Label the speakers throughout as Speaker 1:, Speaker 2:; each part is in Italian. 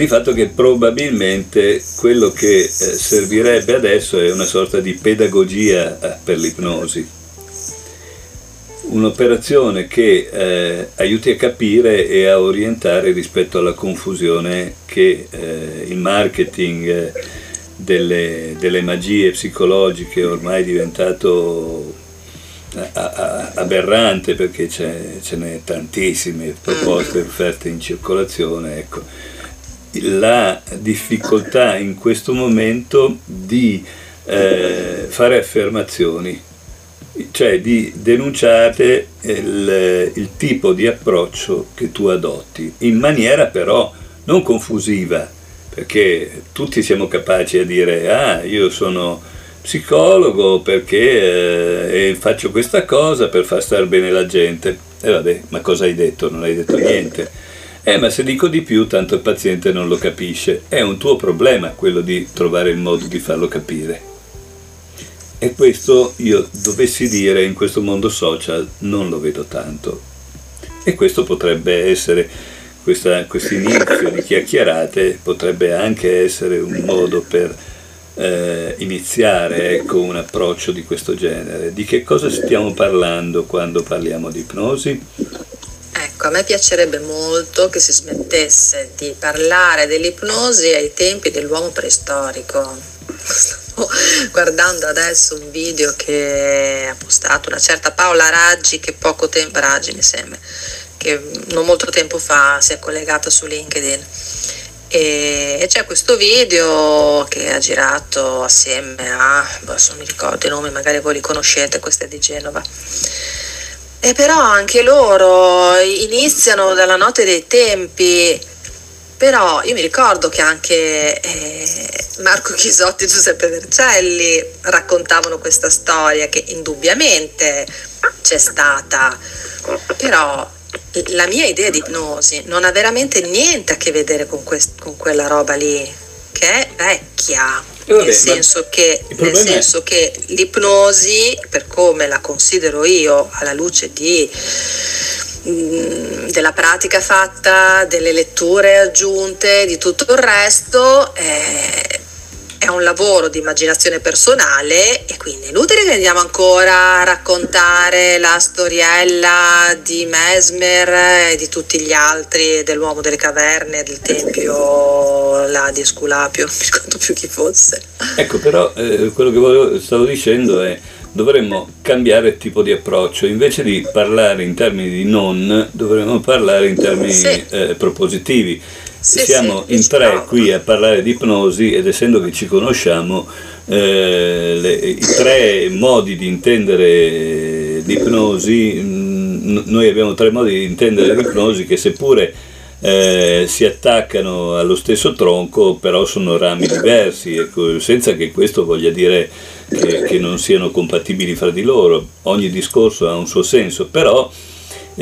Speaker 1: di fatto che probabilmente quello che eh, servirebbe adesso è una sorta di pedagogia eh, per l'ipnosi un'operazione che eh, aiuti a capire e a orientare rispetto alla confusione che eh, il marketing eh, delle, delle, magie psicologiche ormai è diventato aberrante perché ce n'è tantissime proposte offerte in circolazione. Ecco. La difficoltà in questo momento di eh, fare affermazioni cioè di denunciare il, il, tipo di approccio che tu adotti, in maniera però non confusiva, perché tutti siamo capaci a dire ah io sono psicologo perché eh, faccio questa cosa per far stare bene la gente. E vabbè, ma cosa hai detto? Non hai detto niente. Eh, ma se dico di più, tanto il paziente non lo capisce. È un tuo problema quello di trovare il modo di farlo capire. E questo io dovessi dire in questo mondo social non lo vedo tanto. E questo potrebbe essere, questo inizio di chiacchierate potrebbe anche essere un modo per eh, iniziare ecco, un approccio di questo genere. Di che cosa stiamo parlando quando parliamo di ipnosi?
Speaker 2: Ecco, a me piacerebbe molto che si smettesse di parlare dell'ipnosi ai tempi dell'uomo preistorico guardando adesso un video che ha postato una certa Paola Raggi che poco tempo, Raggi mi sembra, che non molto tempo fa si è collegata su LinkedIn e, c'è questo video che ha girato assieme a, adesso non mi ricordo i nomi, magari voi li conoscete, questa è di Genova. E però anche loro iniziano dalla notte dei tempi però io mi ricordo che anche eh, Marco Chisotti e Giuseppe Vercelli raccontavano questa storia che indubbiamente c'è stata, però la mia idea di ipnosi non ha veramente niente a che vedere con, quest- con quella roba lì, che è vecchia. Vabbè, nel, senso che, nel senso che l'ipnosi, per come la considero io, alla luce di Mm, della pratica fatta, delle letture aggiunte, di tutto il resto. Eh, è un lavoro di immaginazione personale e quindi è inutile che andiamo ancora a raccontare la storiella di Mesmer e di tutti gli altri, dell'uomo delle caverne, del tempio là di Esculapio, non mi ricordo più chi fosse.
Speaker 1: Ecco, però eh, quello che volevo, stavo dicendo è dovremmo cambiare tipo di approccio, invece di parlare in termini di non, dovremmo parlare in termini sì. eh, propositivi. Sì, Siamo sì, in tre qui a parlare di ipnosi ed essendo che ci conosciamo, eh, le, i tre modi di intendere l'ipnosi, mh, mm, noi abbiamo tre modi di intendere l'ipnosi che seppure eh, si attaccano allo stesso tronco, però sono rami diversi, ecco, senza che questo voglia dire che, che, non siano compatibili fra di loro. Ogni discorso ha un suo senso, però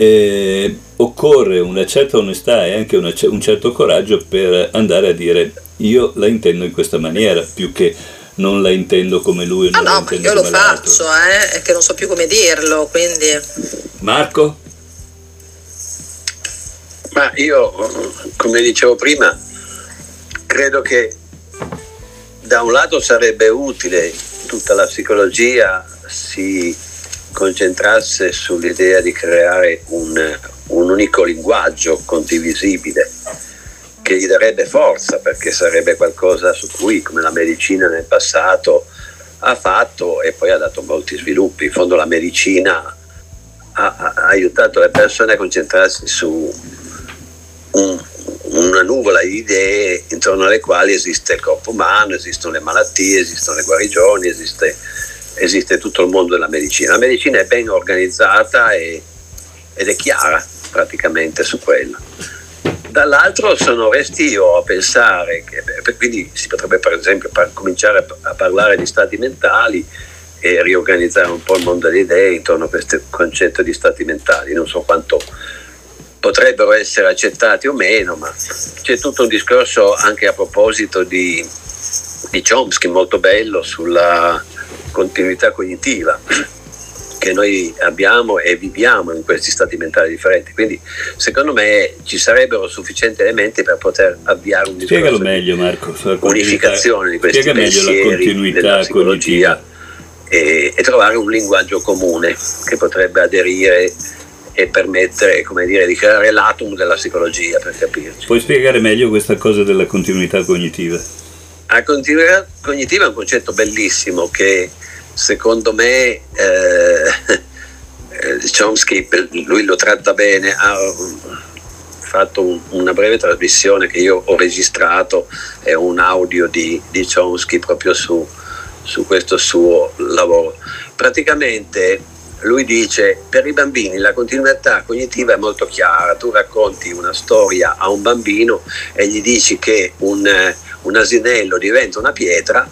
Speaker 1: eh, occorre una certa onestà e anche una, un certo coraggio per andare a dire io la intendo in questa maniera, più che non la intendo come lui.
Speaker 2: Ah no, ma io lo faccio, eh, è che non so più come dirlo, quindi...
Speaker 1: Marco?
Speaker 3: Ma io, come dicevo prima, credo che da un lato sarebbe utile tutta la psicologia si concentrasse sull'idea di creare un, un unico linguaggio condivisibile che gli darebbe forza perché sarebbe qualcosa su cui, come la medicina nel passato ha fatto e poi ha dato molti sviluppi. In fondo la medicina ha, ha aiutato le persone a concentrarsi su un, una nuvola di idee intorno alle quali esiste il corpo umano, esistono le malattie, esistono le guarigioni, esiste, esiste tutto il mondo della medicina. La medicina è ben organizzata e, ed è chiara praticamente su quello. Dall'altro sono restio a pensare che quindi si potrebbe per esempio par- cominciare a, a parlare di stati mentali e riorganizzare un po' il mondo delle idee intorno a questo concetto di stati mentali. Non so quanto potrebbero essere accettati o meno, ma c'è tutto un discorso anche a proposito di, di Chomsky molto bello sulla continuità cognitiva, che noi abbiamo e viviamo in questi stati mentali differenti. Quindi secondo me ci sarebbero sufficienti elementi per poter avviare un
Speaker 1: discorso meglio, Marco,
Speaker 3: unificazione di questi
Speaker 1: Spiega
Speaker 3: pensieri della psicologia e, e, trovare un linguaggio comune che potrebbe aderire e permettere come dire, di creare l'atom della psicologia per capirci.
Speaker 1: Puoi spiegare meglio questa cosa della continuità cognitiva?
Speaker 3: La continuità cognitiva è un concetto bellissimo che secondo me eh, eh Chomsky, lui lo tratta bene, ha fatto un, una breve trasmissione che io ho registrato, è un audio di, di Chomsky proprio su, su questo suo lavoro. Praticamente lui dice per i bambini la continuità cognitiva è molto chiara, tu racconti una storia a un bambino e gli dici che un, un asinello diventa una pietra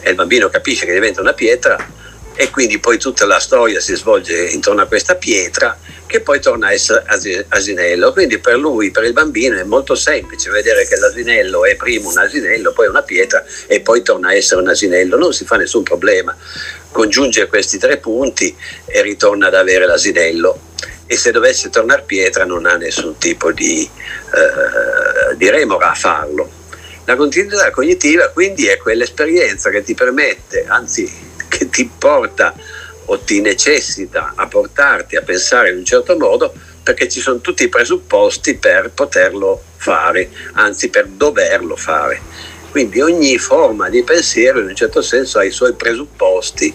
Speaker 3: e il bambino capisce che diventa una pietra e quindi poi tutta la storia si svolge intorno a questa pietra che poi torna a essere asinello. Quindi per lui, per il bambino, è molto semplice vedere che l'asinello è prima un asinello, poi una pietra e poi torna a essere un asinello, non si fa nessun problema congiunge questi tre punti e ritorna ad avere l'asinello e se dovesse tornare pietra non ha nessun tipo di, eh, di remora a farlo. La continuità cognitiva quindi è quell'esperienza che ti permette, anzi che ti porta o ti necessita a portarti a pensare in un certo modo perché ci sono tutti i presupposti per poterlo fare, anzi per doverlo fare. Quindi ogni forma di pensiero in un certo senso ha i suoi presupposti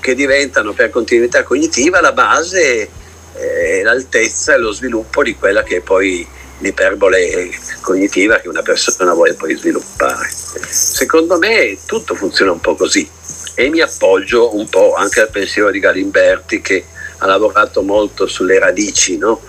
Speaker 3: che diventano per continuità cognitiva la base, eh, l'altezza e lo sviluppo di quella che è poi l'iperbole cognitiva che una persona vuole poi sviluppare. Secondo me tutto funziona un po' così e mi appoggio un po' anche al pensiero di Galimberti che ha lavorato molto sulle radici, no?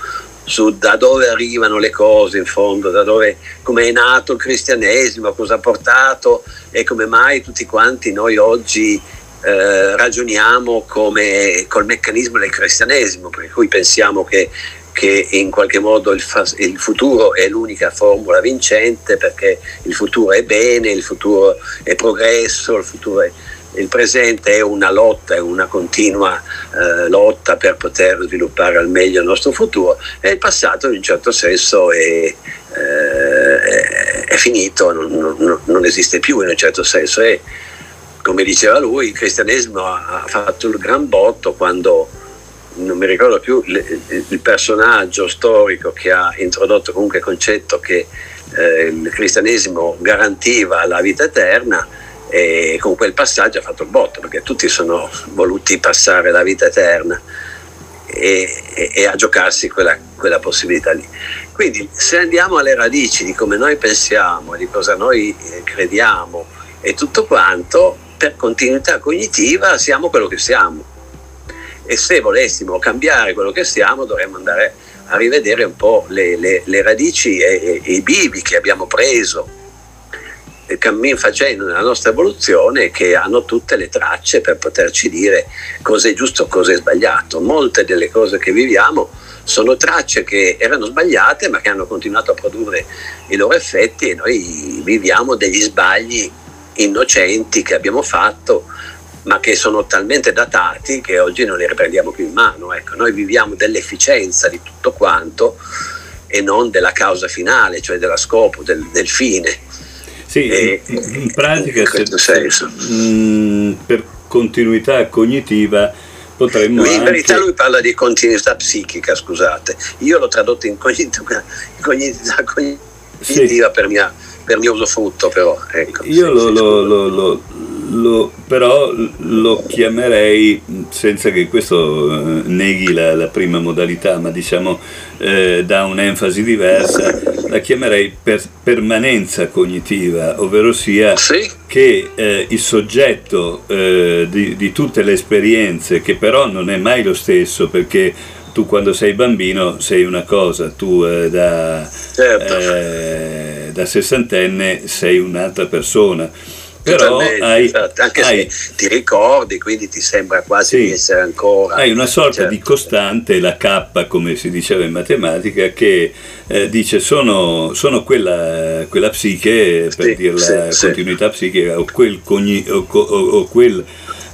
Speaker 3: su da dove arrivano le cose in fondo, da dove, come è nato il cristianesimo, cosa ha portato e come mai tutti quanti noi oggi eh, ragioniamo come, col meccanismo del cristianesimo, per cui pensiamo che, che in qualche modo il, fa, il, futuro è l'unica formula vincente perché il futuro è bene, il futuro è progresso, il futuro è il presente è una lotta, è una continua eh, lotta per poter sviluppare al meglio il nostro futuro e il passato in un certo senso è, eh, è finito, non, non, non, esiste più in un certo senso e come diceva lui il cristianesimo ha fatto il gran botto quando non mi ricordo più il personaggio storico che ha introdotto comunque il concetto che eh, il cristianesimo garantiva la vita eterna e con quel passaggio ha fatto il botto perché tutti sono voluti passare la vita eterna e, e, e a giocarsi quella, quella, possibilità lì. Quindi se andiamo alle radici di come noi pensiamo, di cosa noi eh, crediamo e tutto quanto, per continuità cognitiva siamo quello che siamo e se volessimo cambiare quello che siamo dovremmo andare a rivedere un po' le, le, le radici e, e i bivi che abbiamo preso cammin facendo nella nostra evoluzione che hanno tutte le tracce per poterci dire cosa è giusto, cosa è sbagliato. Molte delle cose che viviamo sono tracce che erano sbagliate ma che hanno continuato a produrre i loro effetti e noi viviamo degli sbagli innocenti che abbiamo fatto ma che sono talmente datati che oggi non li riprendiamo più in mano. Ecco, noi viviamo dell'efficienza di tutto quanto e non della causa finale, cioè dello scopo, del, del fine.
Speaker 1: Sì, e, in pratica in se, mh, mm, per continuità cognitiva potremmo
Speaker 3: in
Speaker 1: anche...
Speaker 3: verità lui parla di continuità psichica, scusate. Io l'ho tradotto in cognità, cognità cognitiva sì. per, mia, per, mio usufrutto, però. Ecco,
Speaker 1: Io lo, sì, lo, lo, lo, però lo chiamerei, senza che questo eh, neghi la, la prima modalità, ma diciamo eh, dà un'enfasi diversa, la chiamerei per, permanenza cognitiva, ovvero sia sì. che eh, il soggetto eh, di, di tutte le esperienze, che però non è mai lo stesso perché tu quando sei bambino sei una cosa, tu eh, da, certo. eh, da, sessantenne sei un'altra persona però hai,
Speaker 3: esatto. anche hai, se ti ricordi, quindi ti sembra quasi sì, di essere ancora.
Speaker 1: Hai una sorta certo. di costante, la K, come si diceva in matematica, che eh, dice sono, sono quella, quella, psiche, per sì, dire la sì, continuità psichica, o quel, cogni, o, o, o quel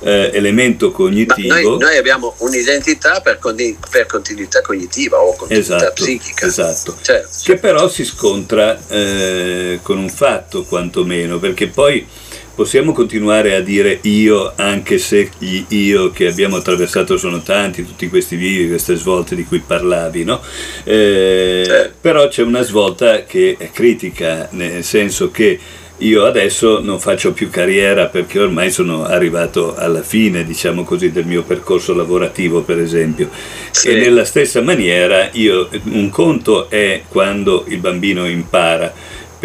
Speaker 1: eh, elemento cognitivo.
Speaker 3: Noi, noi, abbiamo un'identità per, con- per, continuità cognitiva o continuità
Speaker 1: esatto,
Speaker 3: psichica.
Speaker 1: Esatto. Certo. Che però si scontra eh, con un fatto quantomeno, perché poi possiamo continuare a dire io, anche se gli io che abbiamo attraversato sono tanti, tutti questi vivi, queste svolte di cui parlavi, no? Eh. Però c'è una svolta che è critica, nel senso che io adesso non faccio più carriera perché ormai sono arrivato alla fine, diciamo così, del mio percorso lavorativo, per esempio. Sì. E nella stessa maniera io, un conto è quando il bambino impara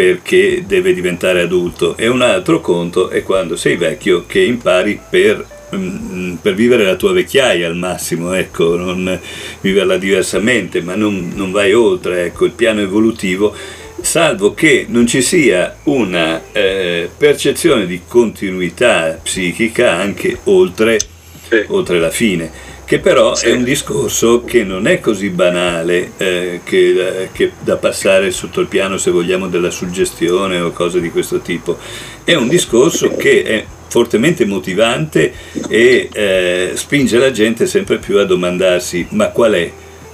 Speaker 1: perché deve diventare adulto e un altro conto è quando sei vecchio che impari per mm, per vivere la tua vecchiaia al massimo, ecco, non viverla diversamente, ma non, non vai oltre, ecco, il piano evolutivo salvo che non ci sia una eh, percezione di continuità psichica anche oltre, sì. oltre la fine che però sì. è un discorso che non è così banale eh, che, che, da passare sotto il piano, se vogliamo, della suggestione o cose di questo tipo. È un discorso che è fortemente motivante e eh, spinge la gente sempre più a domandarsi ma qual è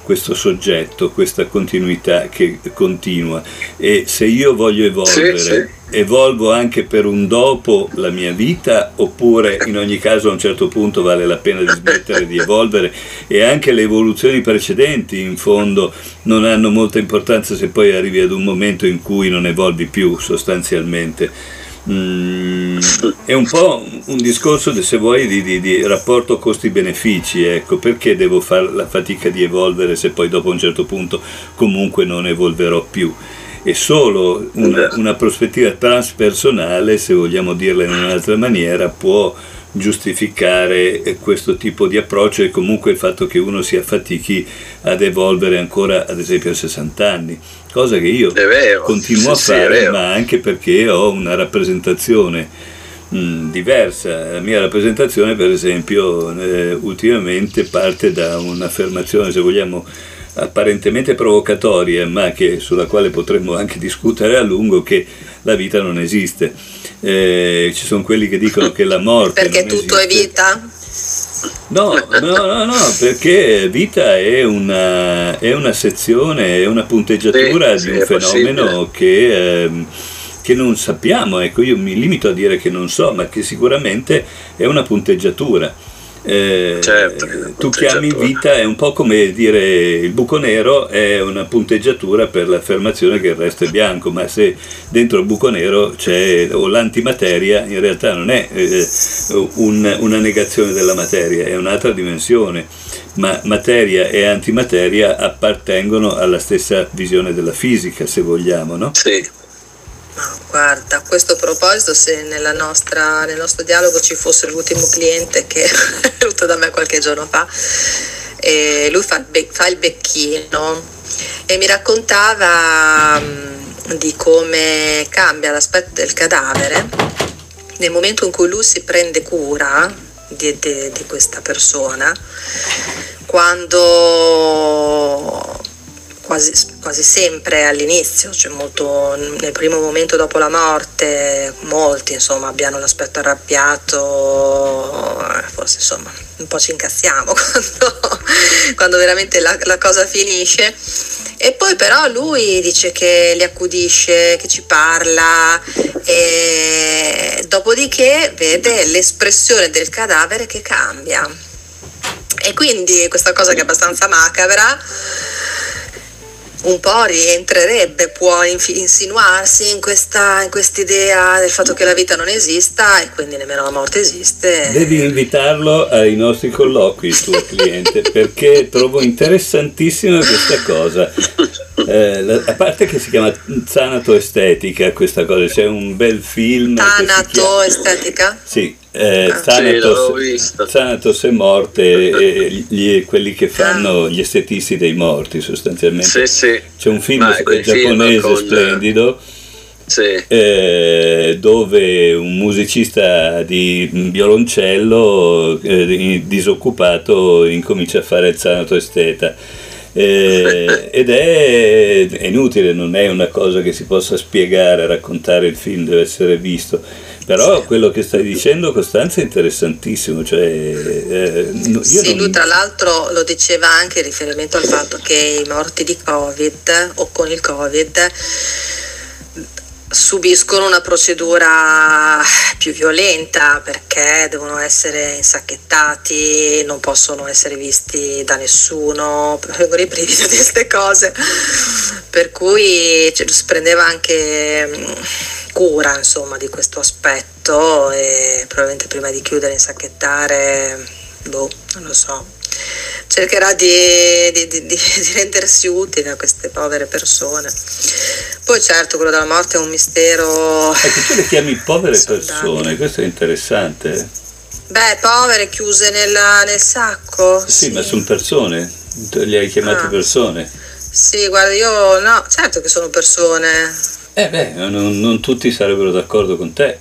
Speaker 1: questo soggetto, questa continuità che continua e se io voglio evolvere, sì, sì. evolvo anche per un dopo la mia vita oppure in ogni caso a un certo punto vale la pena di smettere di evolvere e anche le evoluzioni precedenti in fondo non hanno molta importanza se poi arrivi ad un momento in cui non evolvi più sostanzialmente. Mm, è un po' un discorso, se vuoi, di, di, di rapporto costi-benefici, ecco, perché devo fare la fatica di evolvere se poi dopo un certo punto comunque non evolverò più. E solo una, una prospettiva transpersonale, se vogliamo dirla in un'altra maniera, può giustificare questo tipo di approccio e comunque il fatto che uno si affatichi ad evolvere ancora ad esempio a 60 anni, cosa che io vero, continuo sì, a fare, ma anche perché ho una rappresentazione mh, diversa. La mia rappresentazione per esempio eh, ultimamente parte da un'affermazione, se vogliamo, apparentemente provocatoria, ma che, sulla quale potremmo anche discutere a lungo, che la vita non esiste eh, ci sono quelli che dicono che la morte...
Speaker 2: Perché tutto
Speaker 1: esiste.
Speaker 2: è vita?
Speaker 1: No, no, no, no, perché vita è una, è una sezione, è una punteggiatura sì, di un fenomeno che, eh, che, non sappiamo, ecco io mi limito a dire che non so, ma che sicuramente è una punteggiatura eh, certo, tu chiami vita è un po' come dire il buco nero è una punteggiatura per l'affermazione che il resto è bianco, ma se dentro il buco nero c'è o l'antimateria, in realtà non è eh, un, una negazione della materia, è un'altra dimensione, ma materia e antimateria appartengono alla stessa visione della fisica, se vogliamo, no?
Speaker 3: Sì.
Speaker 2: No, guarda, a questo proposito, se nostra, nel nostro dialogo ci fosse l'ultimo cliente che è venuto da me qualche giorno fa, e lui fa il, fa il becchino e mi raccontava di come cambia l'aspetto del cadavere nel momento in cui lui si prende cura di, di, di questa persona, quando quasi, quasi sempre all'inizio, cioè molto, nel primo momento dopo la morte, molti insomma abbiano l'aspetto arrabbiato, eh, forse insomma un po' ci incazziamo quando, quando veramente la, la cosa finisce. E poi però lui dice che li accudisce, che ci parla e dopodiché vede l'espressione del cadavere che cambia. E quindi questa cosa che è abbastanza macabra un po' rientrerebbe, può insinuarsi in questa in idea del fatto che la vita non esista e quindi nemmeno la morte esiste.
Speaker 1: Devi invitarlo ai nostri colloqui, il tuo cliente, perché trovo interessantissima questa cosa. Eh, la, a parte che si chiama Zanato Estetica questa cosa, c'è un bel film.
Speaker 2: Zanato Estetica?
Speaker 1: Sì, eh, ah, Thanatos, Thanatos è morte e gli, quelli che fanno ah. gli estetisti dei morti sostanzialmente.
Speaker 3: Sì, sì.
Speaker 1: C'è un film giapponese con... splendido
Speaker 3: sì.
Speaker 1: eh, dove un musicista di violoncello eh, disoccupato incomincia a fare il Thanato esteta. Eh, ed è, è inutile, non è una cosa che si possa spiegare, raccontare il film, deve essere visto Però quello che stai dicendo Costanza è interessantissimo, cioè, eh,
Speaker 2: sì, non... lui tra l'altro lo diceva anche in riferimento al fatto che i morti di Covid o con il Covid subiscono una procedura più violenta perché devono essere insacchettati, non possono essere visti da nessuno, vengono i brividi di queste cose, per cui cioè, si prendeva anche mm, cura insomma, di questo aspetto e probabilmente prima di chiudere insacchettare, boh, non lo so, cercherà di, di, di, di, rendersi utile a queste povere persone. Poi certo quello della morte è un mistero.
Speaker 1: Ecco, tu le chiami povere persone, questo è interessante.
Speaker 2: Beh, povere chiuse nella, nel sacco.
Speaker 1: Sì, sì, ma sono persone, le hai chiamate ah. persone.
Speaker 2: Sì, guarda, io no, certo che sono persone.
Speaker 1: Eh beh, non, non tutti sarebbero d'accordo con te.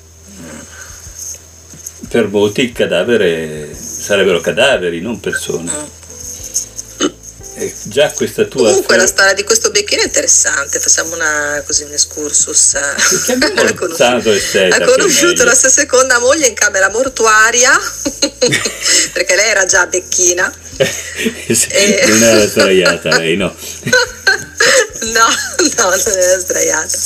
Speaker 1: Per molti il cadavere sarebbero cadaveri, non persone. Mm. E già questa tua.
Speaker 2: Comunque la storia di questo becchino è interessante, facciamo una, così un excursus.
Speaker 1: ha
Speaker 2: conosciuto, ha conosciuto la sua seconda moglie in camera mortuaria, perché lei era già becchina.
Speaker 1: e... Non era sdraiata lei, no.
Speaker 2: no, no, non era sdraiata.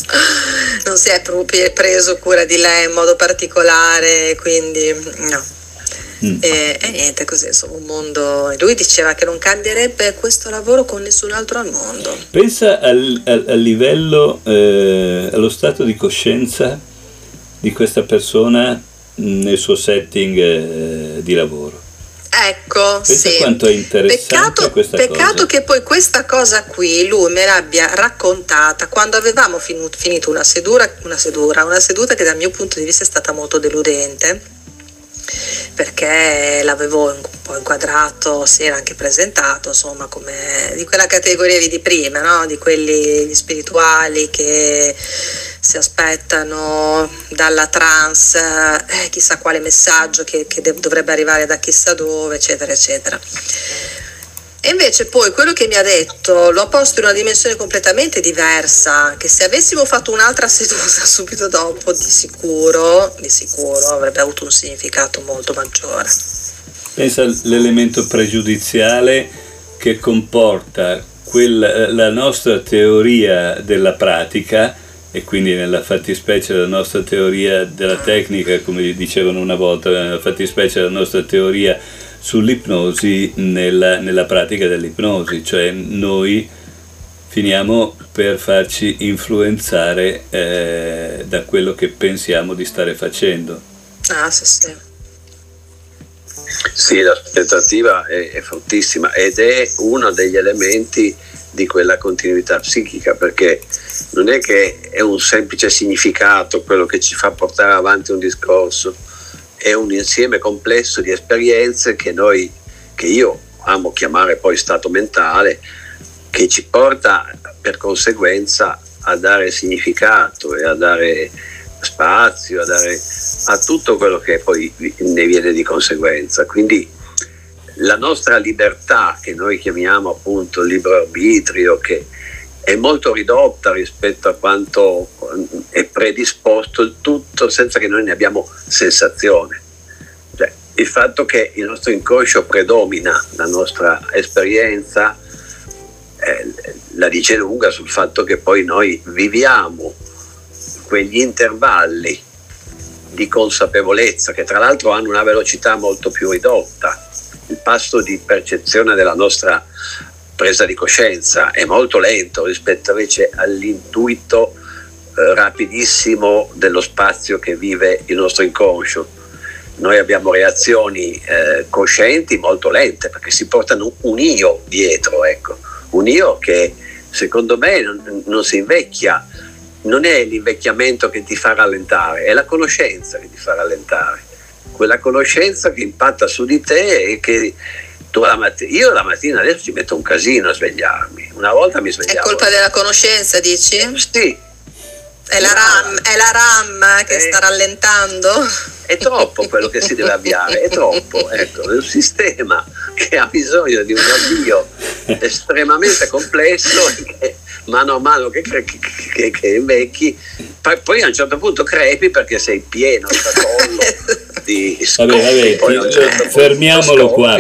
Speaker 2: Non si è proprio preso cura di lei in modo particolare, quindi no. Mm. E, e, niente, così insomma un mondo. Lui diceva che non cambierebbe questo lavoro con nessun altro al mondo.
Speaker 1: Pensa al, al, al livello, eh, allo stato di coscienza di questa persona nel suo setting eh, di lavoro.
Speaker 2: Ecco,
Speaker 1: Pensa
Speaker 2: sì.
Speaker 1: quanto è interessante
Speaker 2: peccato,
Speaker 1: questa
Speaker 2: peccato
Speaker 1: cosa.
Speaker 2: che poi questa cosa qui lui me l'abbia raccontata quando avevamo finito una seduta, una seduta, una seduta che dal mio punto di vista è stata molto deludente perché l'avevo un po' inquadrato, si era anche presentato, insomma, come di quella categoria di prima, no? di quelli spirituali che si aspettano dalla trance eh, chissà quale messaggio che, che dovrebbe arrivare da chissà dove, eccetera, eccetera. E invece poi quello che mi ha detto l'ho posto in una dimensione completamente diversa, che se avessimo fatto un'altra seduta subito dopo, di sicuro, di sicuro avrebbe avuto un significato molto maggiore.
Speaker 1: Pensa all'elemento pregiudiziale che comporta quella, la nostra teoria della pratica e quindi nella fattispecie la nostra teoria della tecnica, come dicevano una volta, nella fattispecie la nostra teoria sull'ipnosi nella, nella pratica dell'ipnosi, cioè noi finiamo per farci influenzare eh, da quello che pensiamo di stare facendo.
Speaker 2: Ah, sì, sì.
Speaker 3: Sì, l'aspettativa è, è fortissima ed è uno degli elementi di quella continuità psichica perché non è che è un semplice significato quello che ci fa portare avanti un discorso, è un insieme complesso di esperienze che noi, che io amo chiamare poi stato mentale, che ci porta per conseguenza a dare significato e a dare spazio, a dare a tutto quello che poi ne viene di conseguenza. Quindi la nostra libertà, che noi chiamiamo appunto libero arbitrio, che è molto ridotta rispetto a quanto è predisposto il tutto senza che noi ne abbiamo sensazione. Cioè, il fatto che il nostro inconscio predomina la nostra esperienza eh, la dice lunga sul fatto che poi noi viviamo quegli intervalli di consapevolezza che tra l'altro hanno una velocità molto più ridotta. Il passo di percezione della nostra presa di coscienza è molto lento rispetto invece all'intuito eh, rapidissimo dello spazio che vive il nostro inconscio. Noi abbiamo reazioni eh, coscienti molto lente perché si portano un io dietro, ecco. un io che secondo me non, non si invecchia, non è l'invecchiamento che ti fa rallentare, è la conoscenza che ti fa rallentare, quella conoscenza che impatta su di te e che la mattina, io la mattina adesso ci metto un casino a svegliarmi. Una volta mi svegliavo.
Speaker 2: È colpa della conoscenza, dici?
Speaker 3: Sì.
Speaker 2: È la RAM, è la RAM che è, sta rallentando?
Speaker 3: È troppo quello che si deve avviare, è troppo. Ecco, è un sistema che ha bisogno di un avvio estremamente complesso che mano a mano che, che, che, che invecchi poi a un certo punto crepi perché sei pieno di
Speaker 1: scoppi, vabbè, vabbè, certo fermiamolo qua.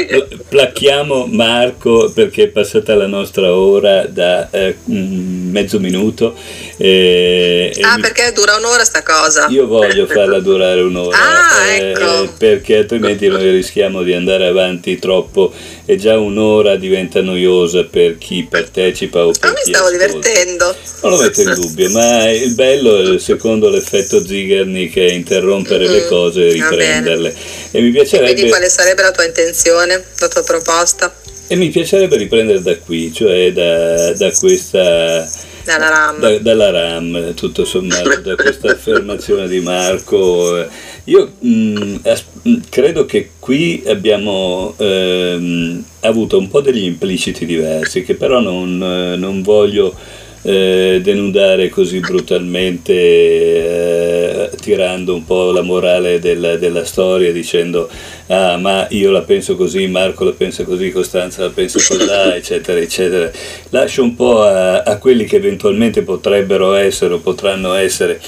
Speaker 1: Placchiamo Marco perché è passata la nostra ora da eh, mezzo minuto
Speaker 2: eh, ah perché dura un'ora sta cosa.
Speaker 1: Io voglio farla durare un'ora
Speaker 2: ah, eh, ecco.
Speaker 1: perché altrimenti noi rischiamo di andare avanti troppo e già un'ora diventa noiosa per chi partecipa o per
Speaker 2: ah,
Speaker 1: chi
Speaker 2: mi stavo
Speaker 1: ascolta.
Speaker 2: divertendo.
Speaker 1: Non lo metto in dubbio ma il bello è secondo l'effetto Zigerni che è interrompere mm, le cose e riprenderle e mi piacerebbe
Speaker 2: quindi quale sarebbe la tua intenzione la tua proposta
Speaker 1: e mi piacerebbe riprendere da qui cioè da, da questa
Speaker 2: dalla RAM.
Speaker 1: Da, dalla RAM, tutto sommato, da questa affermazione di Marco. Io mh, mm, as- credo che qui abbiamo ehm, avuto un po' degli impliciti diversi, che però non, non voglio eh, denudare così brutalmente, eh, tirando un po' la morale della, della storia, dicendo ah ma io la penso così, Marco la pensa così, Costanza la pensa così, eccetera, eccetera. Lascio un po' a, a, quelli che eventualmente potrebbero essere o potranno essere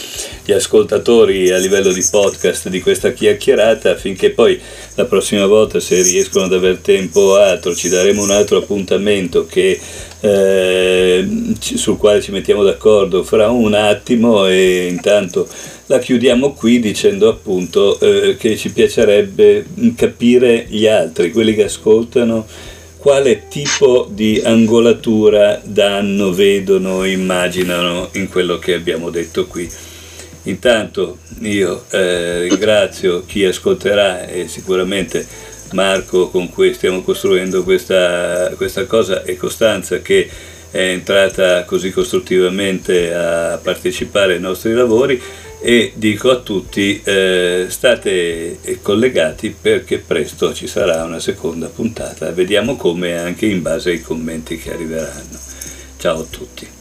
Speaker 1: gli ascoltatori a livello di podcast di questa chiacchierata, affinché poi la prossima volta, se riescono ad aver tempo altro, ci daremo un altro appuntamento che, eh, sul quale ci mettiamo d'accordo fra un attimo e intanto la chiudiamo qui dicendo appunto eh, che ci piacerebbe capire gli altri, quelli che ascoltano, quale tipo di angolatura danno, vedono, immaginano in quello che abbiamo detto qui. Intanto io eh, ringrazio chi ascolterà e sicuramente Marco con cui stiamo costruendo questa, questa cosa e Costanza che è entrata così costruttivamente a partecipare ai nostri lavori e dico a tutti eh, state collegati perché presto ci sarà una seconda puntata, vediamo come anche in base ai commenti che arriveranno. Ciao a tutti.